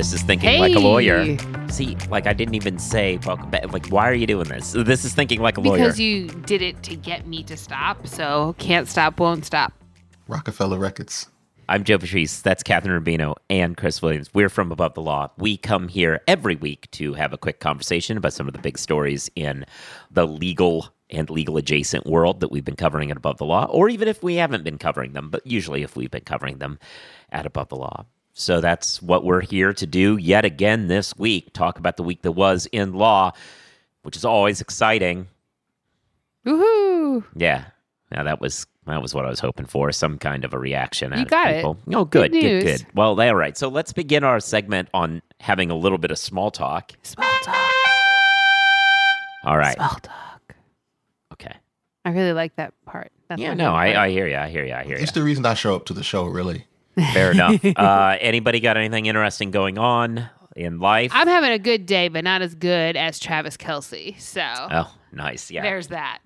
This is thinking like a lawyer. See, like I didn't even say welcome back. Like, why are you doing this? This is thinking like a lawyer. Because you did it to get me to stop, so can't stop, won't stop. Rockefeller Records. I'm Joe Patrice. That's Kathryn Rubino and Chris Williams. We're from Above the Law. We come here every week to have a quick conversation about some of the big stories in the legal and legal adjacent world that we've been covering at Above the Law, or even if we haven't been covering them, but usually if we've been covering them at Above the Law. So that's what we're here to do yet again this week. Talk about the week that was in law, which is always exciting. Woohoo! Yeah. Now that was that was what I was hoping for. Some kind of a reaction. You out of got it. people. Oh, good, Good good, news. good. Well, all right. So let's begin our segment on having a little bit of small talk. Small talk. All right. Small talk. Okay. I really like that part. That's Yeah. No, I. I hear you. I hear you. I hear you. It's the reason I show up to the show, really. Fair enough. Uh, anybody got anything interesting going on in life? I'm having a good day, but not as good as Travis Kelce. So oh, nice. Yeah. there's that.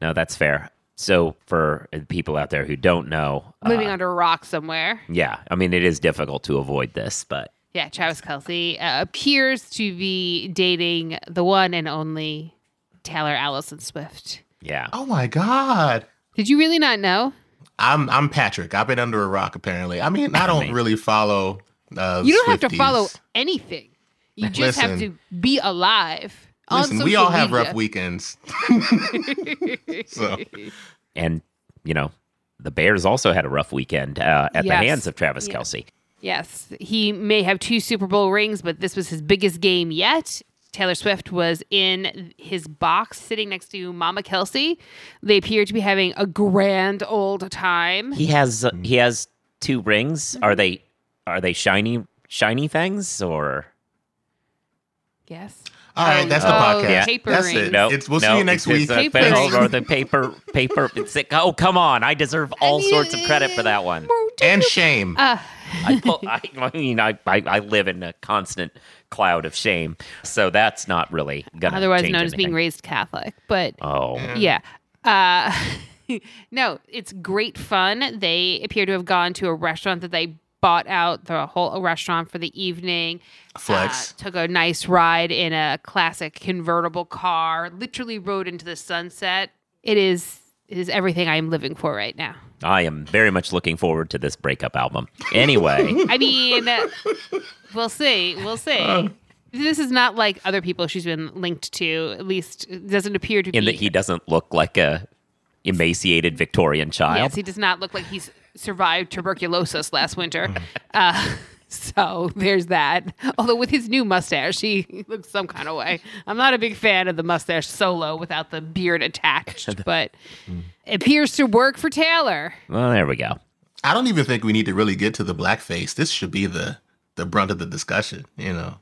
No, that's fair. So for people out there who don't know, Living uh, under a rock somewhere. yeah, I mean it is difficult to avoid this, but Yeah, Travis Kelce uh, appears to be dating the one and only Taylor Allison Swift. yeah. Oh my God. Did you really not know? I'm I'm Patrick. I've been under a rock apparently. I mean, I don't really follow. Uh, You don't have to follow anything. You just have to be alive. on Listen, we social all have media. rough weekends. so and you know the Bears also had a rough weekend uh, at the hands of Travis Yeah. Kelce. Yes, he may have two Super Bowl rings, but this was his biggest game yet. Taylor Swift was in his box sitting next to Mama Kelce. They appear to be having a grand old time. He has uh, he has two rings. Are they are they shiny shiny things or Yes. all right, Oh, that's the oh, podcast. paper that's rings. it. no? It's, we'll no, see you next it's week. a Paper or the paper paper. It's like, oh come on! I deserve all mean, sorts of credit for that one. And shame. Uh, I, pull, I, I mean, I, I I live in a constant cloud of shame, so that's not really gonna otherwise change known as being raised Catholic. But Oh, yeah. Uh, no, it's great fun. They appear to have gone to a restaurant that they bought out the whole restaurant for the evening. Flex. Uh, took a nice ride in a classic convertible car. Literally rode into the sunset. It is it is everything I am living for right now. I am very much looking forward to this breakup album. Anyway, I mean, we'll see. We'll see. this is not like other people she's been linked to. At least it doesn't appear to in be. In that he doesn't look like a emaciated Victorian child. Yes, he does not look like he's survived tuberculosis last winter. Uh, so there's that. Although with his new mustache, he looks some kind of way. I'm not a big fan of the mustache solo without the beard attached, but it appears to work for Taylor. Well, there we go. I don't even think we need to really get to the blackface. This should be the the brunt of the discussion. You know.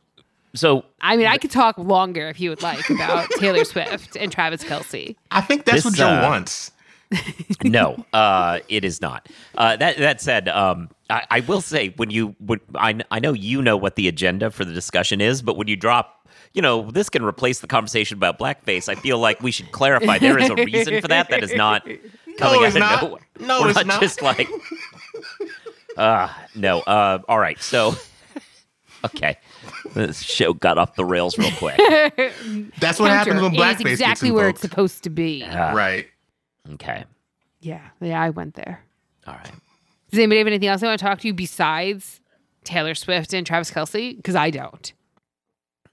So I mean, I could talk longer if you would like about Taylor Swift and Travis Kelce. I think that's This, what Joe uh, wants. no, uh, it is not. Uh, that that said, um, I, I will say when you would, I, I know you know what the agenda for the discussion is, but when you drop, you know, this can replace the conversation about blackface. I feel like we should clarify there is a reason for that. That is not coming it's out not. of nowhere. No, We're it's not, not. just like. Uh, no. Uh, all right. So, okay, this show got off the rails real quick. That's what happens when Counter. blackface It is exactly gets where it's supposed to be. Uh, right. Okay. Yeah, yeah, I went there. All right. Does anybody have anything else I want to talk to you besides Taylor Swift and Travis Kelce? Because I don't.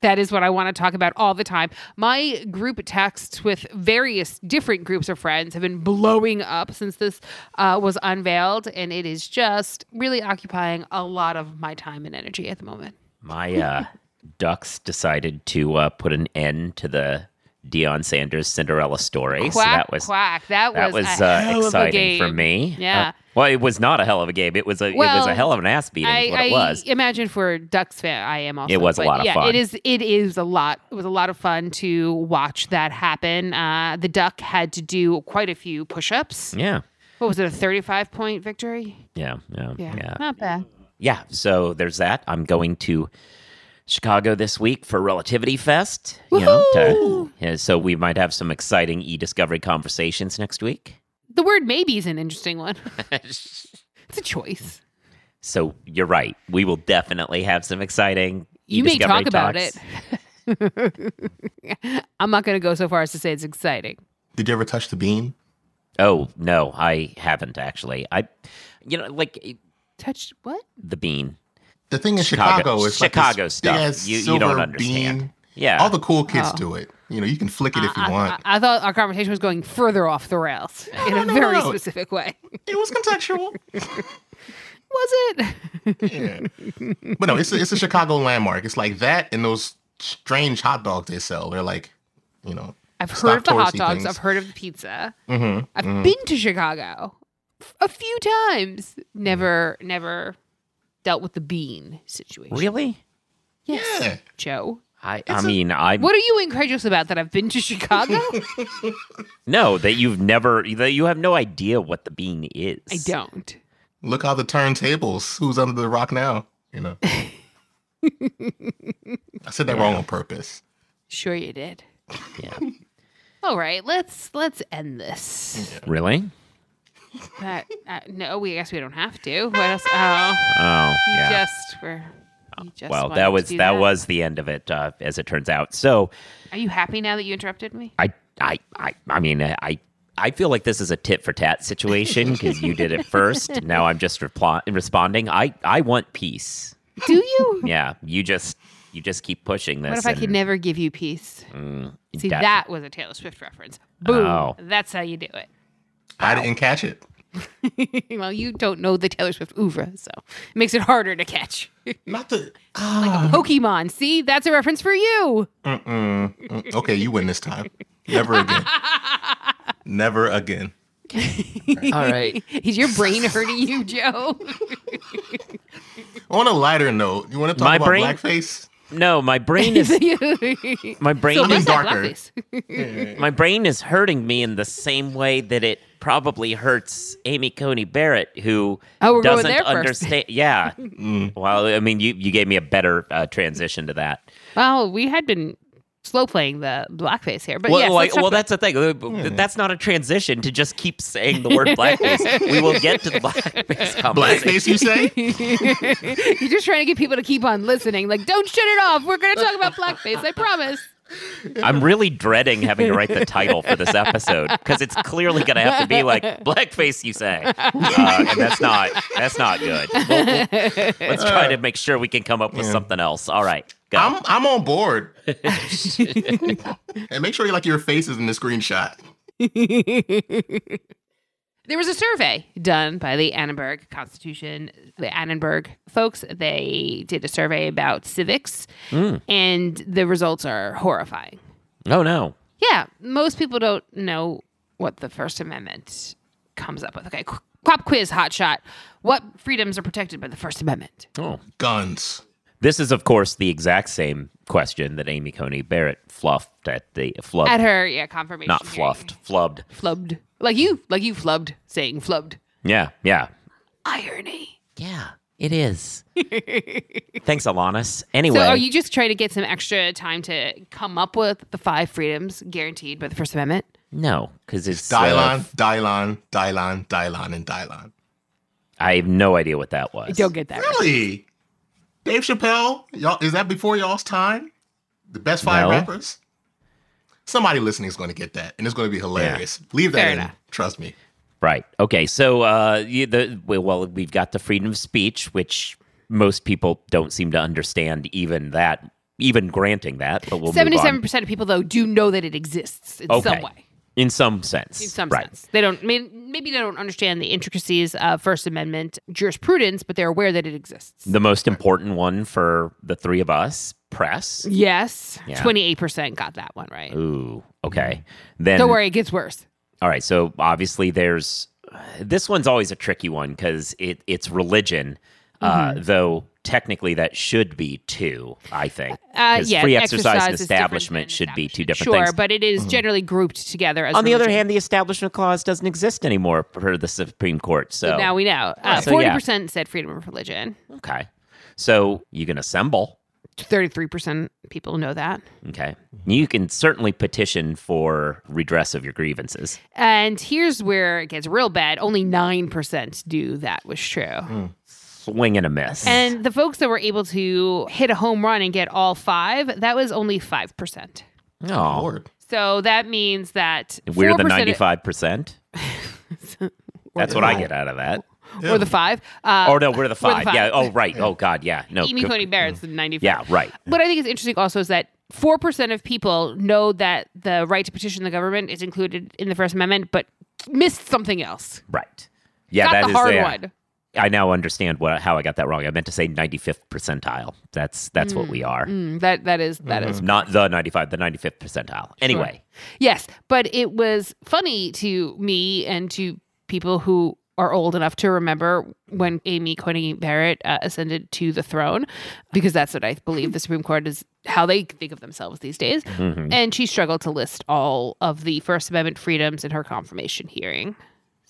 That is what I want to talk about all the time. My group texts with various different groups of friends have been blowing up since this uh, was unveiled, and it is just really occupying a lot of my time and energy at the moment. My uh, Ducks decided to uh, put an end to the Deion Sanders Cinderella story. so Quack, that was quack. That, that was uh, hell of a exciting for me. Yeah. Uh, well, it was not a hell of a game. It was a it was a hell of an ass beating. I, what I it was. imagine for Ducks fan, I am also. It was a lot of yeah, fun. It is. It is a lot. It was a lot of fun to watch that happen. Uh, the Duck had to do quite a few push-ups. Yeah. What was it? A thirty-five point victory. Yeah. Yeah. Yeah, Yeah. not bad. Yeah. So there's that. I'm going to Chicago this week for Relativity Fest. You know, to, yeah, so we might have some exciting e-discovery conversations next week. The word maybe is an interesting one. it's a choice. So you're right. We will definitely have some exciting. You may e-discovery talk about it. I'm not going to go so far as to say it's exciting. Did you ever touch the bean? Oh no, I haven't actually. I, you know, like Touch what? the bean. The thing in Chicago- Chicago, is Chicago like this stuff. big-ass You- you don't understand. Bean. Yeah. All the cool kids Oh. do it. You know, you can flick it if you I, want. I, I thought our conversation was going further off the rails in no, a no, very no. specific way. it was contextual. Was it? yeah. But no, it's a, it's a Chicago landmark. It's like that and those strange hot dogs they sell. They're like, you know, I've heard of the hot dogs. things. I've heard of the pizza. Mm-hmm. I've been to Chicago a few times. Never, never dealt with the bean situation. Really? Yes, Yeah. Joe. I, I mean, I What are you incredulous about that I've been to Chicago? no that you've never, that you have no idea what the bean is. I don't. Look how the turntables. Who's under the rock now? You know. I said that wrong on purpose. Sure, you did. Yeah. All right, let's let's end this. Really? That uh, no, we I guess we don't have to. What else? Oh, Oh, you yeah. just were. You just well, that was do that, was the end of it, uh, as it turns out. So, Are you happy now that you interrupted me? I, I, I, I mean, I, I feel like this is a tit for tat situation because you did it first. now I'm just reply- responding. I, I want peace. Do you? Yeah, you just, you just keep pushing this. What if I could never give you peace? Mm, See, that- that was a Taylor Swift reference. Boom. Oh. That's how you do it. I didn't catch it. well, you don't know the Taylor Swift oeuvre, so it makes it harder to catch. Not the. Ah. Pokemon. See, that's a reference for you. Mm-mm. Mm, Okay, you win this time. Never again. Never again. All right. Is your brain hurting you, Joe? On a lighter note, you want to talk My about brain- blackface? No, my brain is my brain so is darker. my brain is hurting me in the same way that it probably hurts Amy Coney Barrett, who Oh, we're doesn't there first. understand. Yeah. Well, I mean, you you gave me a better uh, transition to that. well, we had been slow playing the blackface here, but well, yes, like, well, about- that's the thing. Uh, That's not a transition to just keep saying the word blackface. we will get to the blackface. Blackface, you say? You're just trying to get people to keep on listening. Like, don't shut it off. We're going to talk about blackface. I promise. I'm really dreading having to write the title for this episode because it's clearly going to have to be like blackface. You say, uh, and that's not that's not good. We'll- we'll- let's try to make sure we can come up with something else. All right, go. I'm I'm on board. and make sure you like your face is in the screenshot. There was a survey done by the Annenberg Constitution, the Annenberg folks. They did a survey about civics, Mm. and the results are horrifying. oh no. Yeah, most people don't know what the First Amendment comes up with. Okay, qu- pop quiz, hot shot. What freedoms are protected by the First Amendment? Oh. Guns. This is, of course, the exact same question that Amy Coney Barrett fluffed at the flubbed, At her, yeah, confirmation. not hearing. fluffed, flubbed. Flubbed. Like you, like you flubbed, saying flubbed. Yeah, yeah, Irony. yeah. It is. Thanks, Alanis. Anyway, So are you just trying to get some extra time to come up with the five freedoms guaranteed by the First Amendment? no, because it's uh, Dylan, Dylan, Dylan, Dylan, and Dylan. I have no idea what that was. Don't get that. right. Really? Dave Chappelle? Y'all is that before y'all's time? The best five No. rappers? Somebody listening is going to get that, and it's going to be hilarious. Leave that Fair in. enough. Trust me. Right. Okay. So, uh, you, the well, well, we've got the freedom of speech, which most people don't seem to understand. Even that, even granting that, but we'll. Seventy-seven percent of people, though, do know that it exists in Okay. some way. In some sense. In some right. sense, they don't. Maybe they don't understand the intricacies of First Amendment jurisprudence, but they're aware that it exists. The most important one for the three of us, press. Yes, Yeah. twenty-eight percent got that one right. Ooh. Okay. Then. Don't worry, it gets worse. All right. So obviously, there's this one's always a tricky one because it it's religion, uh, Mm-hmm. though technically that should be two. I think. Uh, 'Cause yeah, free exercise, and is different establishment should be two different sure, things. Sure, but it is generally grouped together. As On the other hand, the Establishment Clause doesn't exist anymore per the Supreme Court. So now we know. Uh, So, Forty yeah. percent said freedom of religion. okay, so you can assemble. Thirty-three percent people know that. Okay, you can certainly petition for redress of your grievances. And here's where it gets real bad. Only 9% do that was true. Swing and a miss. And the folks that were able to hit a home run and get all five, that was only 5%. oh, Lord. So that means that we're the 4% ninety-five percent. That's what I get out of that. or the five. Uh, Oh no, we're the We're the five. five. Yeah. Oh right. Oh god. Yeah. No. Amy go- Coney Barrett's the 95. Yeah. Right. What I think is interesting also is that 4% of people know that the right to petition the government is included in the First Amendment, but missed something else. Right. Yeah. Got that the is hard yeah. one. I now understand what how I got that wrong. I meant to say ninety-fifth percentile. That's that's what we are. Mm, that that is that is Not the ninety-five, the ninety-fifth percentile. Anyway. Yes, but it was funny to me and to people who are old enough to remember when Amy Coney Barrett uh, ascended to the throne, because that's what I believe the Supreme Court is how they think of themselves these days. And she struggled to list all of the First Amendment freedoms in her confirmation hearing.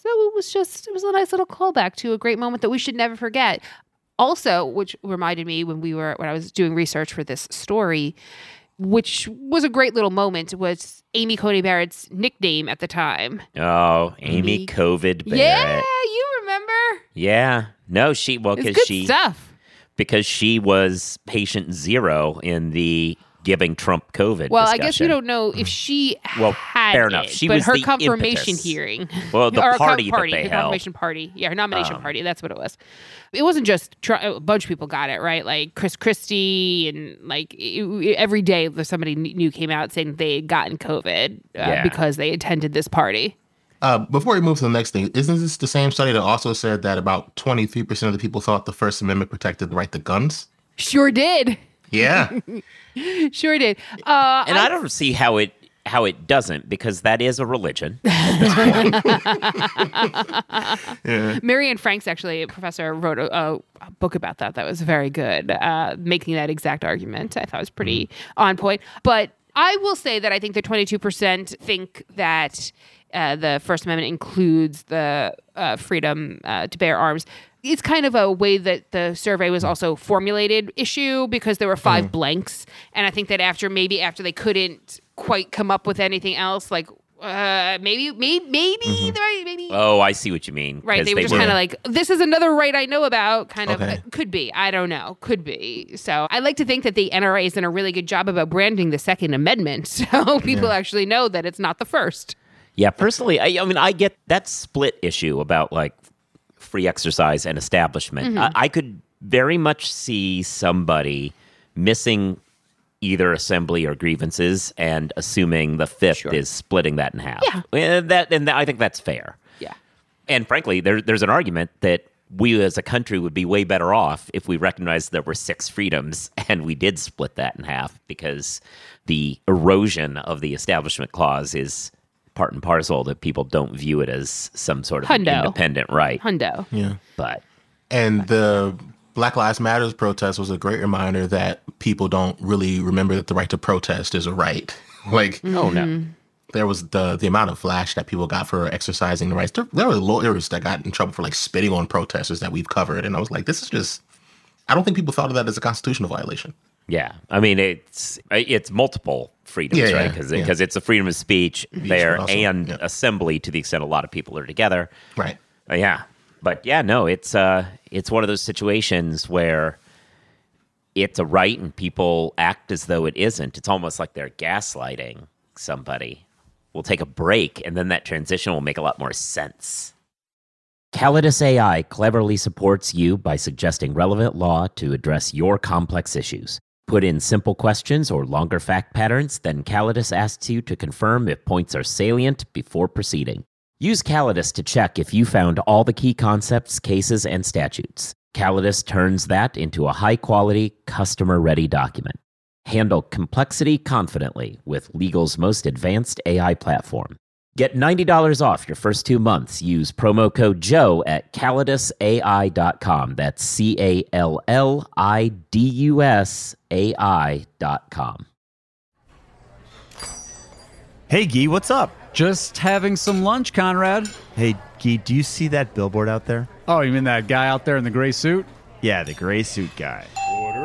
So it was just, it was a nice little callback to a great moment that we should never forget. Also, which reminded me when we were, when I was doing research for this story, which was a great little moment, was Amy Coney Barrett's nickname at the time. Oh, Amy Amy- COVID Barrett. Yeah, you remember? Yeah. No, she well because she stuff. because she was patient zero in the giving Trump COVID. Well, I guess we don't know if she Well, had fair enough. it, She but was her the confirmation impetus. hearing. Well, the or her party that party, they her held. confirmation party. Yeah, her nomination Um, party. That's what it was. It wasn't just tr- a bunch of people got it right, like Chris Christie, and like it- every day there's somebody new came out saying they had gotten COVID uh, Yeah. because they attended this party. Uh, before we move to the next thing, isn't this the same study that also said that about 23% of the people thought the First Amendment protected the right to guns? Sure did. Yeah. Sure did. Uh, And I, don't see how it how it doesn't because that is a religion. Mary Anne Franks, actually, a professor, wrote a, a book about that. That was very good, uh, making that exact argument. I thought was pretty on point. But I will say that I think the 22% think that uh, the First Amendment includes the uh, freedom uh, to bear arms. It's kind of a way that the survey was also formulated issue because there were 5 blanks. And I think that after maybe after they couldn't quite come up with anything else, like uh, maybe, maybe, maybe, the right, maybe. Oh, I see what you mean. Right, They were just kind of like, this is another right I know about, kind of. Uh, could be. I don't know. Could be. So I like to think that the NRA has done a really good job about branding the Second Amendment. So people actually know that it's not the first. Yeah, personally, I, I mean, I get that split issue about like free exercise and establishment. Mm-hmm. I, I could very much see somebody missing either assembly or grievances and assuming the fifth Sure. is splitting that in half. Yeah. and that and I think that's fair. Yeah. And frankly, there, there's an argument that we as a country would be way better off if we recognized there were six freedoms and we did split that in half because the erosion of the establishment clause is part and parcel that people don't view it as some sort of Hundo. independent right. Hundo. yeah. But And the Black Lives Matters protest was a great reminder that people don't really remember that the right to protest is a right. like, oh no. Mm-hmm. there was the the amount of flash that people got for exercising the rights. There, there were lawyers that got in trouble for like spitting on protesters that we've covered, and I was like, this is just. I don't think people thought of that as a constitutional violation. Yeah, I mean it's it's multiple freedoms, Yeah, right? yeah, Because yeah. it's a freedom of speech there also- and yeah. assembly to the extent a lot of people are together. Right. Uh, yeah, but yeah, no, it's uh, it's one of those situations where it's a right and people act as though it isn't. It's almost like they're gaslighting somebody. We'll take a break, and then that transition will make a lot more sense. Callidus AI cleverly supports you by suggesting relevant law to address your complex issues. Put in simple questions or longer fact patterns, then Callidus asks you to confirm if points are salient before proceeding. Use Callidus to check if you found all the key concepts, cases, and statutes. Callidus turns that into a high quality, customer ready document. Handle complexity confidently with legal's most advanced AI platform. Get $90 off your first two months. Use promo code Joe at callidusai.com. That's C A L L I D U S A I.com. Hey, Gee, what's up? Just having some lunch, Conrad. Hey, Gee, do you see that billboard out there? Oh, you mean that guy out there in the gray suit? Yeah, the gray suit guy.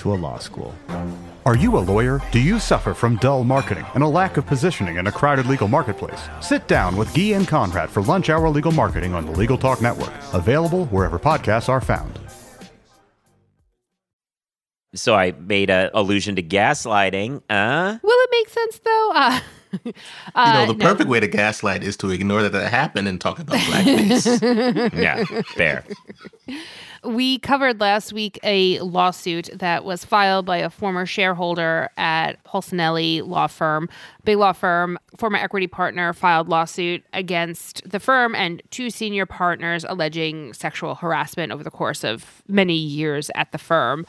to a law school. Are you a lawyer? Do you suffer from dull marketing and a lack of positioning in a crowded legal marketplace? Sit down with Guy and Conrad for Lunch Hour Legal Marketing on the Legal Talk Network, available wherever podcasts are found. So I made an allusion to gaslighting. Uh, Will it make sense though? Uh, You uh, know, the no. perfect way to gaslight is to ignore that that happened and talk about blackface. yeah, fair. We covered last week a lawsuit that was filed by a former shareholder at Polsinelli Law Firm, big law firm. Former equity partner filed lawsuit against the firm and two senior partners alleging sexual harassment over the course of many years at the firm,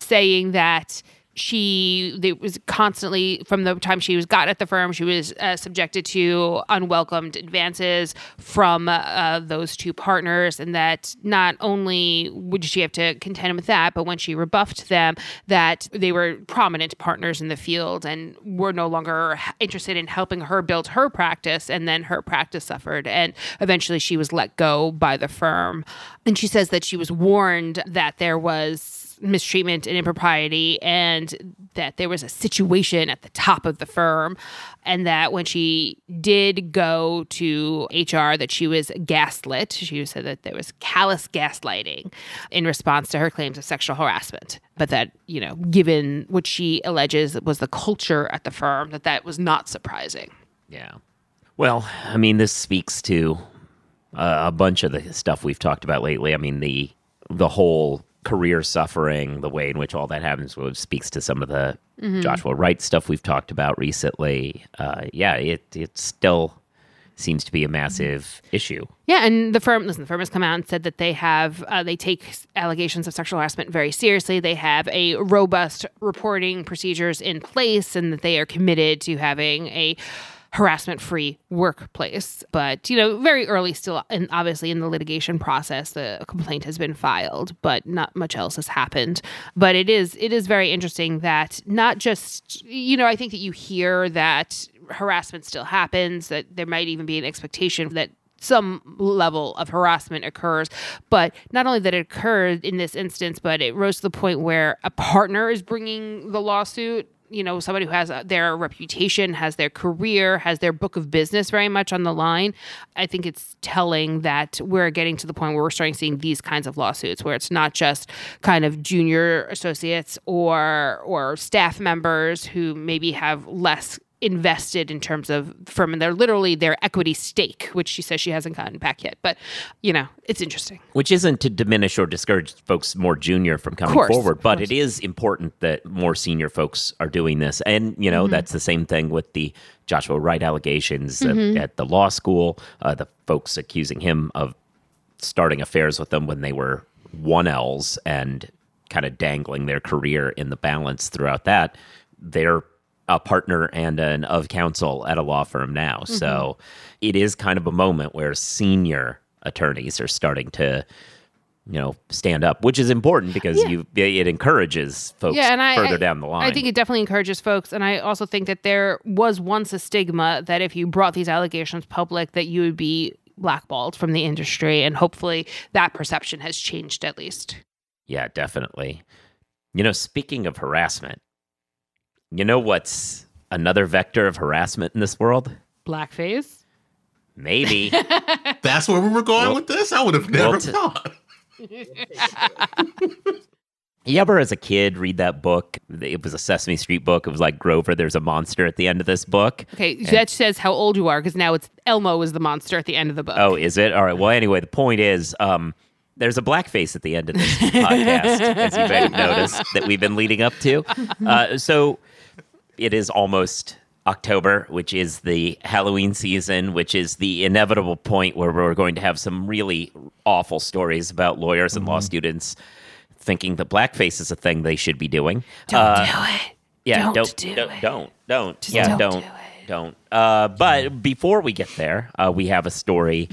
saying that she it was constantly from the time she was got at the firm she was uh, subjected to unwelcomed advances from uh, those two partners. And that not only would she have to contend with that but when she rebuffed them that they were prominent partners in the field and were no longer interested in helping her build her practice. And then her practice suffered and eventually she was let go by the firm. And she says that she was warned that there was mistreatment and impropriety and that there was a situation at the top of the firm and that when she did go to HR that she was gaslit she said that there was callous gaslighting in response to her claims of sexual harassment but that you know given what she alleges was the culture at the firm that that was not surprising Yeah. Well, I mean, this speaks to uh, a bunch of the stuff we've talked about lately. I mean, the the whole career suffering, the way in which all that happens, speaks to some of the Joshua Wright stuff we've talked about recently. Uh, yeah, it it still seems to be a massive issue. Yeah, and the firm, listen, the firm has come out and said that they have, uh, they take allegations of sexual harassment very seriously. They have a robust reporting procedures in place, and that they are committed to having a harassment-free workplace. But you know, very early still, and obviously in the litigation process, the complaint has been filed, but not much else has happened. But it is, it is very interesting that not just, you know, I think that you hear that harassment still happens, that there might even be an expectation that some level of harassment occurs. But not only that it occurred in this instance, but it rose to the point where a partner is bringing the lawsuit. You know, somebody who has uh, their reputation, has their career, has their book of business very much on the line. I think it's telling that we're getting to the point where we're starting seeing these kinds of lawsuits, where it's not just kind of junior associates or or staff members who maybe have less invested in terms of firm and they're literally their equity stake, which she says she hasn't gotten back yet. But you know, it's interesting. Which isn't to diminish or discourage folks more junior from coming course, forward, but it is important that more senior folks are doing this. And, you Mm-hmm. know, that's the same thing with the Joshua Wright allegations at- Mm-hmm. at, the law school, uh, the folks accusing him of starting affairs with them when they were one L's and kind of dangling their career in the balance throughout that. They're a partner and an of counsel at a law firm now. Mm-hmm. So it is kind of a moment where senior attorneys are starting to you know stand up which is important because Yeah. you it encourages folks yeah, and I further I- down the line I think it definitely encourages folks, and I also think that there was once a stigma that if you brought these allegations public, that you would be blackballed from the industry, and hopefully that perception has changed at least. Yeah, definitely. You know, speaking of harassment, you know what's another vector of harassment in this world? Blackface. Maybe. That's where we were going Well- with this? I would have never well, t- thought. you ever, as a kid, read that book? It was a Sesame Street book. It was like Grover, there's a monster at the end of this book. Okay, that says how old you are because now it's Elmo is the monster at the end of the book. Oh, is it? All right. Well, anyway, the point is, um, there's a blackface at the end of this podcast, as you may have noticed that we've been leading up to. Uh, so it is almost October, which is the Halloween season, which is the inevitable point where we're going to have some really awful stories about lawyers and law students thinking that blackface is a thing they should be doing. Don't Uh, do it. yeah, Don't don't do don't it. don't don't Just yeah don't don't do don't. Uh, but before we get there, uh, we have a story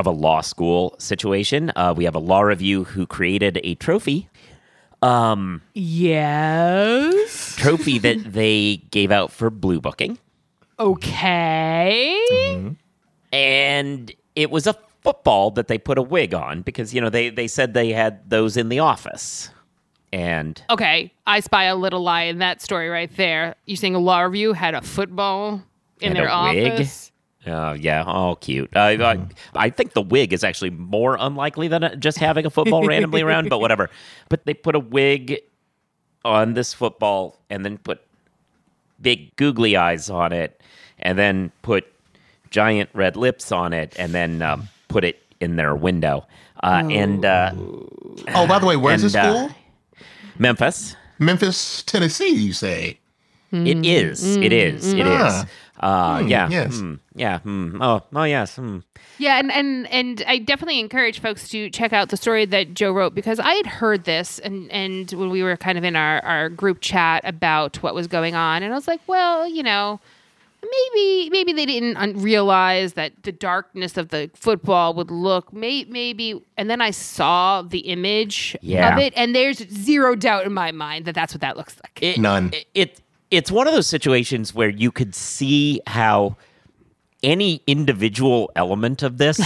of a law school situation. Uh, we have a law review who created a trophy Um, yes. trophy that they gave out for blue booking, Okay. Mm-hmm. and it was a football that they put a wig on because you know they they said they had those in the office, and Okay, I spy a little lie in that story right there. You saying a law review had a football in their office? Oh yeah, all cute. I, I I think the wig is actually more unlikely than uh, just having a football randomly around, but whatever. But they put a wig on this football and then put big googly eyes on it, and then put giant red lips on it, and then um, put it in their window. Uh, And uh, Oh, by the way, where's this uh, school? Memphis, Memphis, Tennessee. You say? it is, it is, it is. Ah. Uh, yeah, yes. hmm, yeah. hmm, Oh, oh yes. hmm. Yeah, and, and and I definitely encourage folks to check out the story that Joe wrote because I had heard this and and when we were kind of in our, our group chat about what was going on, and I was like, well, you know, maybe maybe they didn't un- realize that the darkness of the football would look may, maybe, and then I saw the image Yeah. of it, and there's zero doubt in my mind that that's what that looks like. it, None. It, it it's one of those situations where you could see how any individual element of this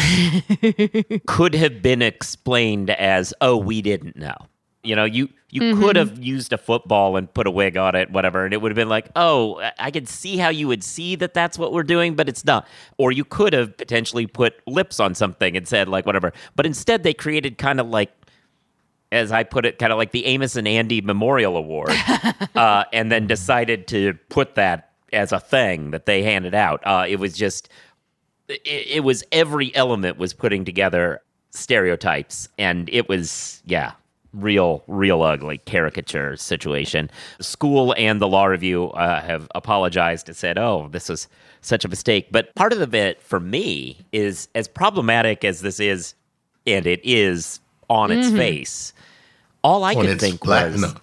could have been explained as, "Oh, we didn't know." You know, you you mm-hmm. could have used a football and put a wig on it, whatever, and it would have been like, "Oh, I- I could see how you would see that that's what we're doing, but it's not." Or you could have potentially put lips on something and said like whatever, but instead they created kind of like as I put it, kind of like the Amos and Andy Memorial Award, uh, and then decided to put that as a thing that they handed out. Uh, it was just, it, it was every element was putting together stereotypes, and it was, yeah, real, real ugly caricature situation. School and the Law Review uh, have apologized and said, oh, this was such a mistake. But part of the bit for me is as problematic as this is, and it is on its mm-hmm. face. All I When could think black- was, no.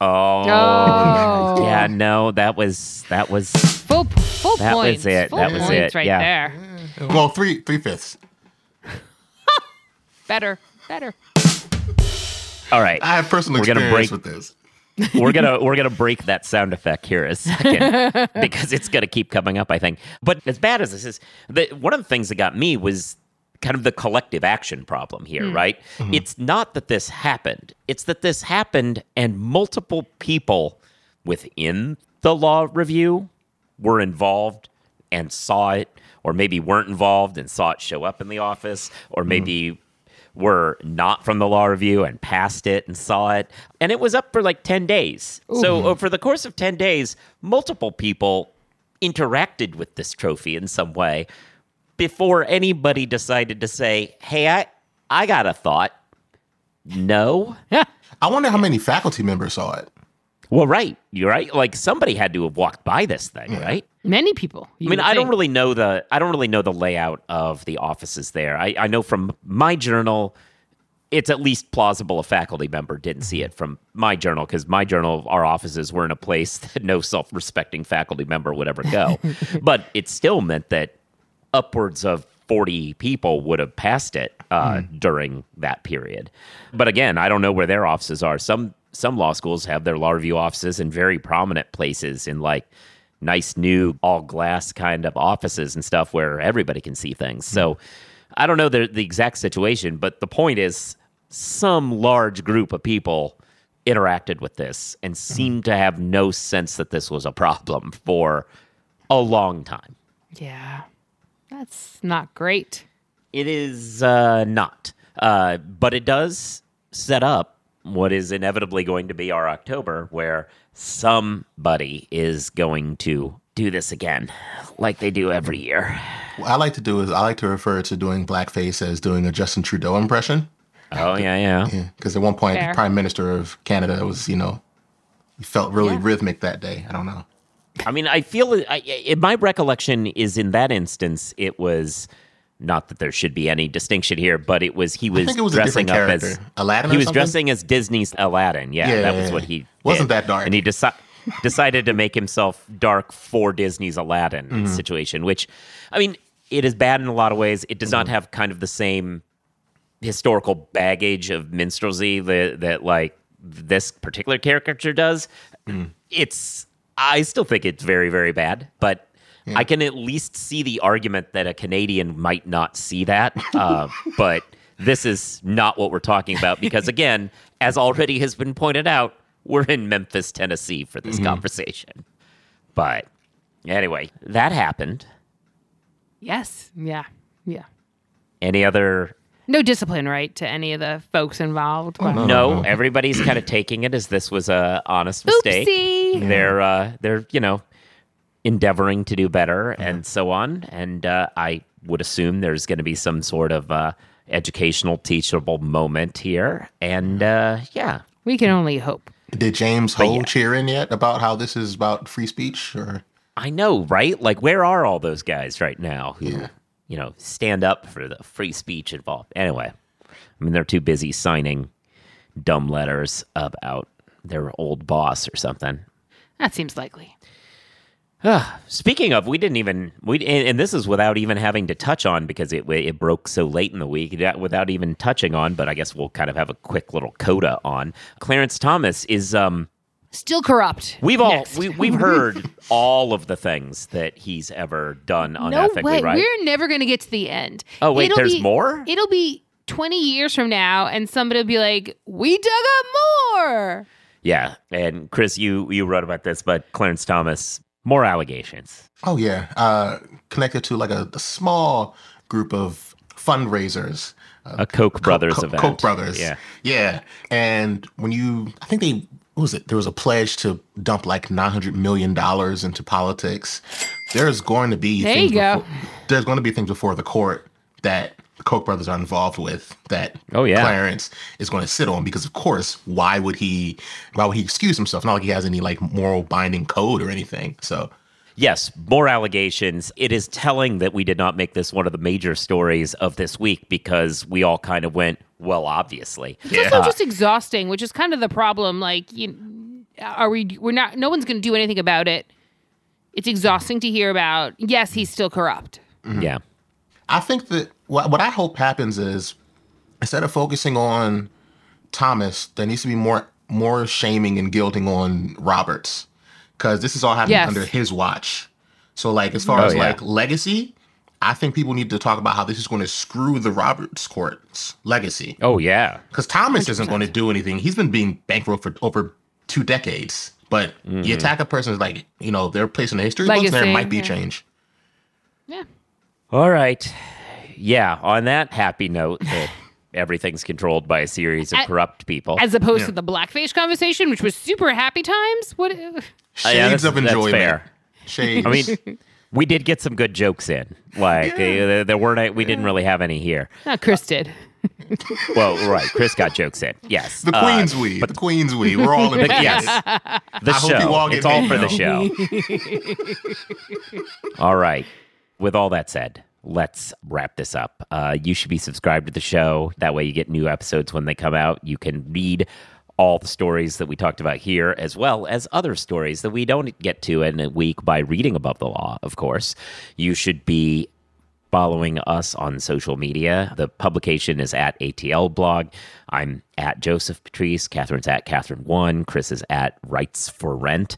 oh, Oh. yeah, no, that was that was Full full That was points. it. Full That was points it. right Yeah. there. Well, three three fifths. Better, better. all right. I have personal We're gonna experience break- with this. we're gonna we're gonna break that sound effect here a second because it's gonna keep coming up. I think. But as bad as this is, the, one of the things that got me was kind of the collective action problem here. Mm. Right? Mm-hmm. It's not that this happened; it's that this happened, and multiple people within the law review were involved and saw it, or maybe weren't involved and saw it show up in the office, or mm-hmm. maybe were not from the law review and passed it and saw it. And it was up for like 10 days. So, uh, for the course of 10 days, multiple people interacted with this trophy in some way before anybody decided to say, hey, I, I got a thought. No. I wonder how many faculty members saw it. Well, right. You're right. Like somebody had to have walked by this thing, right? Many people. I mean, I don't really know the I don't really know the layout of the offices there. I, I know from my journal, it's at least plausible a faculty member didn't see it from my journal because my journal, our offices were in a place that no self-respecting faculty member would ever go. but it still meant that upwards of 40 people would have passed it uh, hmm. during that period. But again, I don't know where their offices are. Some some law schools have their law review offices in very prominent places in like nice new all glass kind of offices and stuff where everybody can see things. So hmm. I don't know the, the exact situation, but the point is some large group of people interacted with this and hmm. seemed to have no sense that this was a problem for a long time. Yeah. That's not great. It is uh, not, uh, but it does set up what is inevitably going to be our October, where somebody is going to do this again, like they do every year. What I like to do is I like to refer to doing blackface as doing a Justin Trudeau impression. Oh yeah, yeah. Because at one point, Fair. the Prime Minister of Canada was, you know, he felt really Yeah. rhythmic that day. I don't know. I mean, I feel I, in my recollection is in that instance it was not that there should be any distinction here, but it was he was was dressing up as. Aladdin He was something? dressing as Disney's Aladdin. Yeah, Yeah, that was what he Wasn't did. that dark. and he deci- decided to make himself dark for Disney's Aladdin Mm-hmm. situation. Which, I mean, it is bad in a lot of ways. It does not Mm-hmm. have kind of the same historical baggage of minstrelsy that, that like this particular caricature does. Mm. It's I still think it's very very bad, but I can at least see the argument that a Canadian might not see that. Uh, but this is not what we're talking about because, again, as already has been pointed out, we're in Memphis, Tennessee for this conversation. But anyway, that happened. Yes. Yeah. Yeah. Any other? No discipline, right, to any of the folks involved. but- No, everybody's kind of taking it as this was a honest mistake. Oopsie. They're uh, they're you know endeavoring to do better and so on. And uh, I would assume there's going to be some sort of uh, educational, teachable moment here. And uh, yeah, We can only hope. Did James Ho yeah. cheer in yet about how this is about free speech? Or I know, right? Like, where are all those guys right now who, Yeah. You know, stand up for the free speech involved? Anyway, I mean, they're too busy signing dumb letters about their old boss or something. That seems likely. Uh, Speaking of, we didn't even we and, and this is without even having to touch on because it it broke so late in the week without even touching on. But I guess we'll kind of have a quick little coda on Clarence Thomas is um Still corrupt. we've all Next. we, we've heard all of the things that he's ever done no unethically, way. right? We're never going to get to the end. Oh, wait, It'll there's be- more? It'll be 20 years from now, and somebody will be like, we dug up more. Yeah, and Chris, you you wrote about this, but Clarence Thomas more allegations. oh yeah, uh, connected to like a, a small group of fundraisers. Uh, A Koch brothers Co- event. Koch brothers. Yeah. yeah. And when you, I think they. What was it? There was a pledge to dump like nine hundred million dollars into politics. There's going to be There you go. Before, there's going to be things before the court that the Koch brothers are involved with that Oh, yeah. Clarence is going to sit on because of course why would he why would he excuse himself? Not like he has any like moral binding code or anything. So Yes, more allegations. It is telling that we did not make this one of the major stories of this week because we all kind of went, well, obviously. It's also uh, just exhausting, which is kind of the problem. Like, you, are we? We're not. No one's going to do anything about it. It's exhausting to hear about. Yes, he's still corrupt. Mm-hmm. Yeah. I think that what, what I hope happens is instead of focusing on Thomas, there needs to be more more shaming and guilting on Roberts because this is all happening Yes. under his watch. So like as far Oh, as yeah. like legacy, I think people need to talk about how this is going to screw the Roberts court's legacy Oh, yeah. because Thomas isn't going to do anything. He's been being bankrupt for over two decades. But Mm-hmm. you attack a person is like you know they're in the history books, there Legacy, might be yeah. change. Yeah. All right. Yeah. On that happy note that everything's controlled by a series of A- corrupt people. As opposed to the blackface conversation, which was super happy times. What? Uh, Shades yeah, that's- of that's enjoyment. fair. Shades. I mean, we did get some good jokes in. Like, uh, there weren't, we didn't really have any here. Not Chris did. Well, right. Chris got jokes in. Yes. The Uh, Queen's we, But the Queen's we, we're all in yes. The I hope show. you all get it's all paid for the show. all right. With all that said, let's wrap this up. Uh, you should be subscribed to the show. That way, you get new episodes when they come out. You can read all the stories that we talked about here, as well as other stories that we don't get to in a week by reading Above the Law, of course. You should be following us on social media. The publication is at ATL blog. I'm at Joseph Patrice. Kathryn's at Kathryn One. Chris is at Rights for Rent.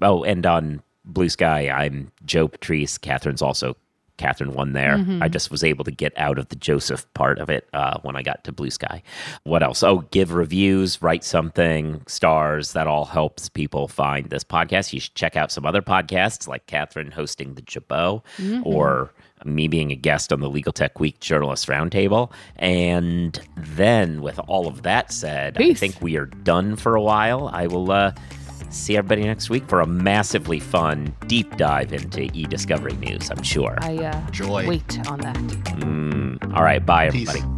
Oh, and on Blue Sky, I'm Joe Patrice. Kathryn's also Kathryn won there. I just was able to get out of the Joseph part of it uh, when I got to Blue Sky. What else? Oh, give reviews, write something, stars. That all helps people find this podcast. You should check out some other podcasts like Kathryn hosting the Jabot or me being a guest on the Legal Tech Week Journalist Roundtable. And then, with all of that said, I think we are done for a while. I will uh, see everybody next week for a massively fun deep dive into e discovery news, I'm sure. I uh, Joy. wait on that. Mm, all right. Bye, Peace. everybody.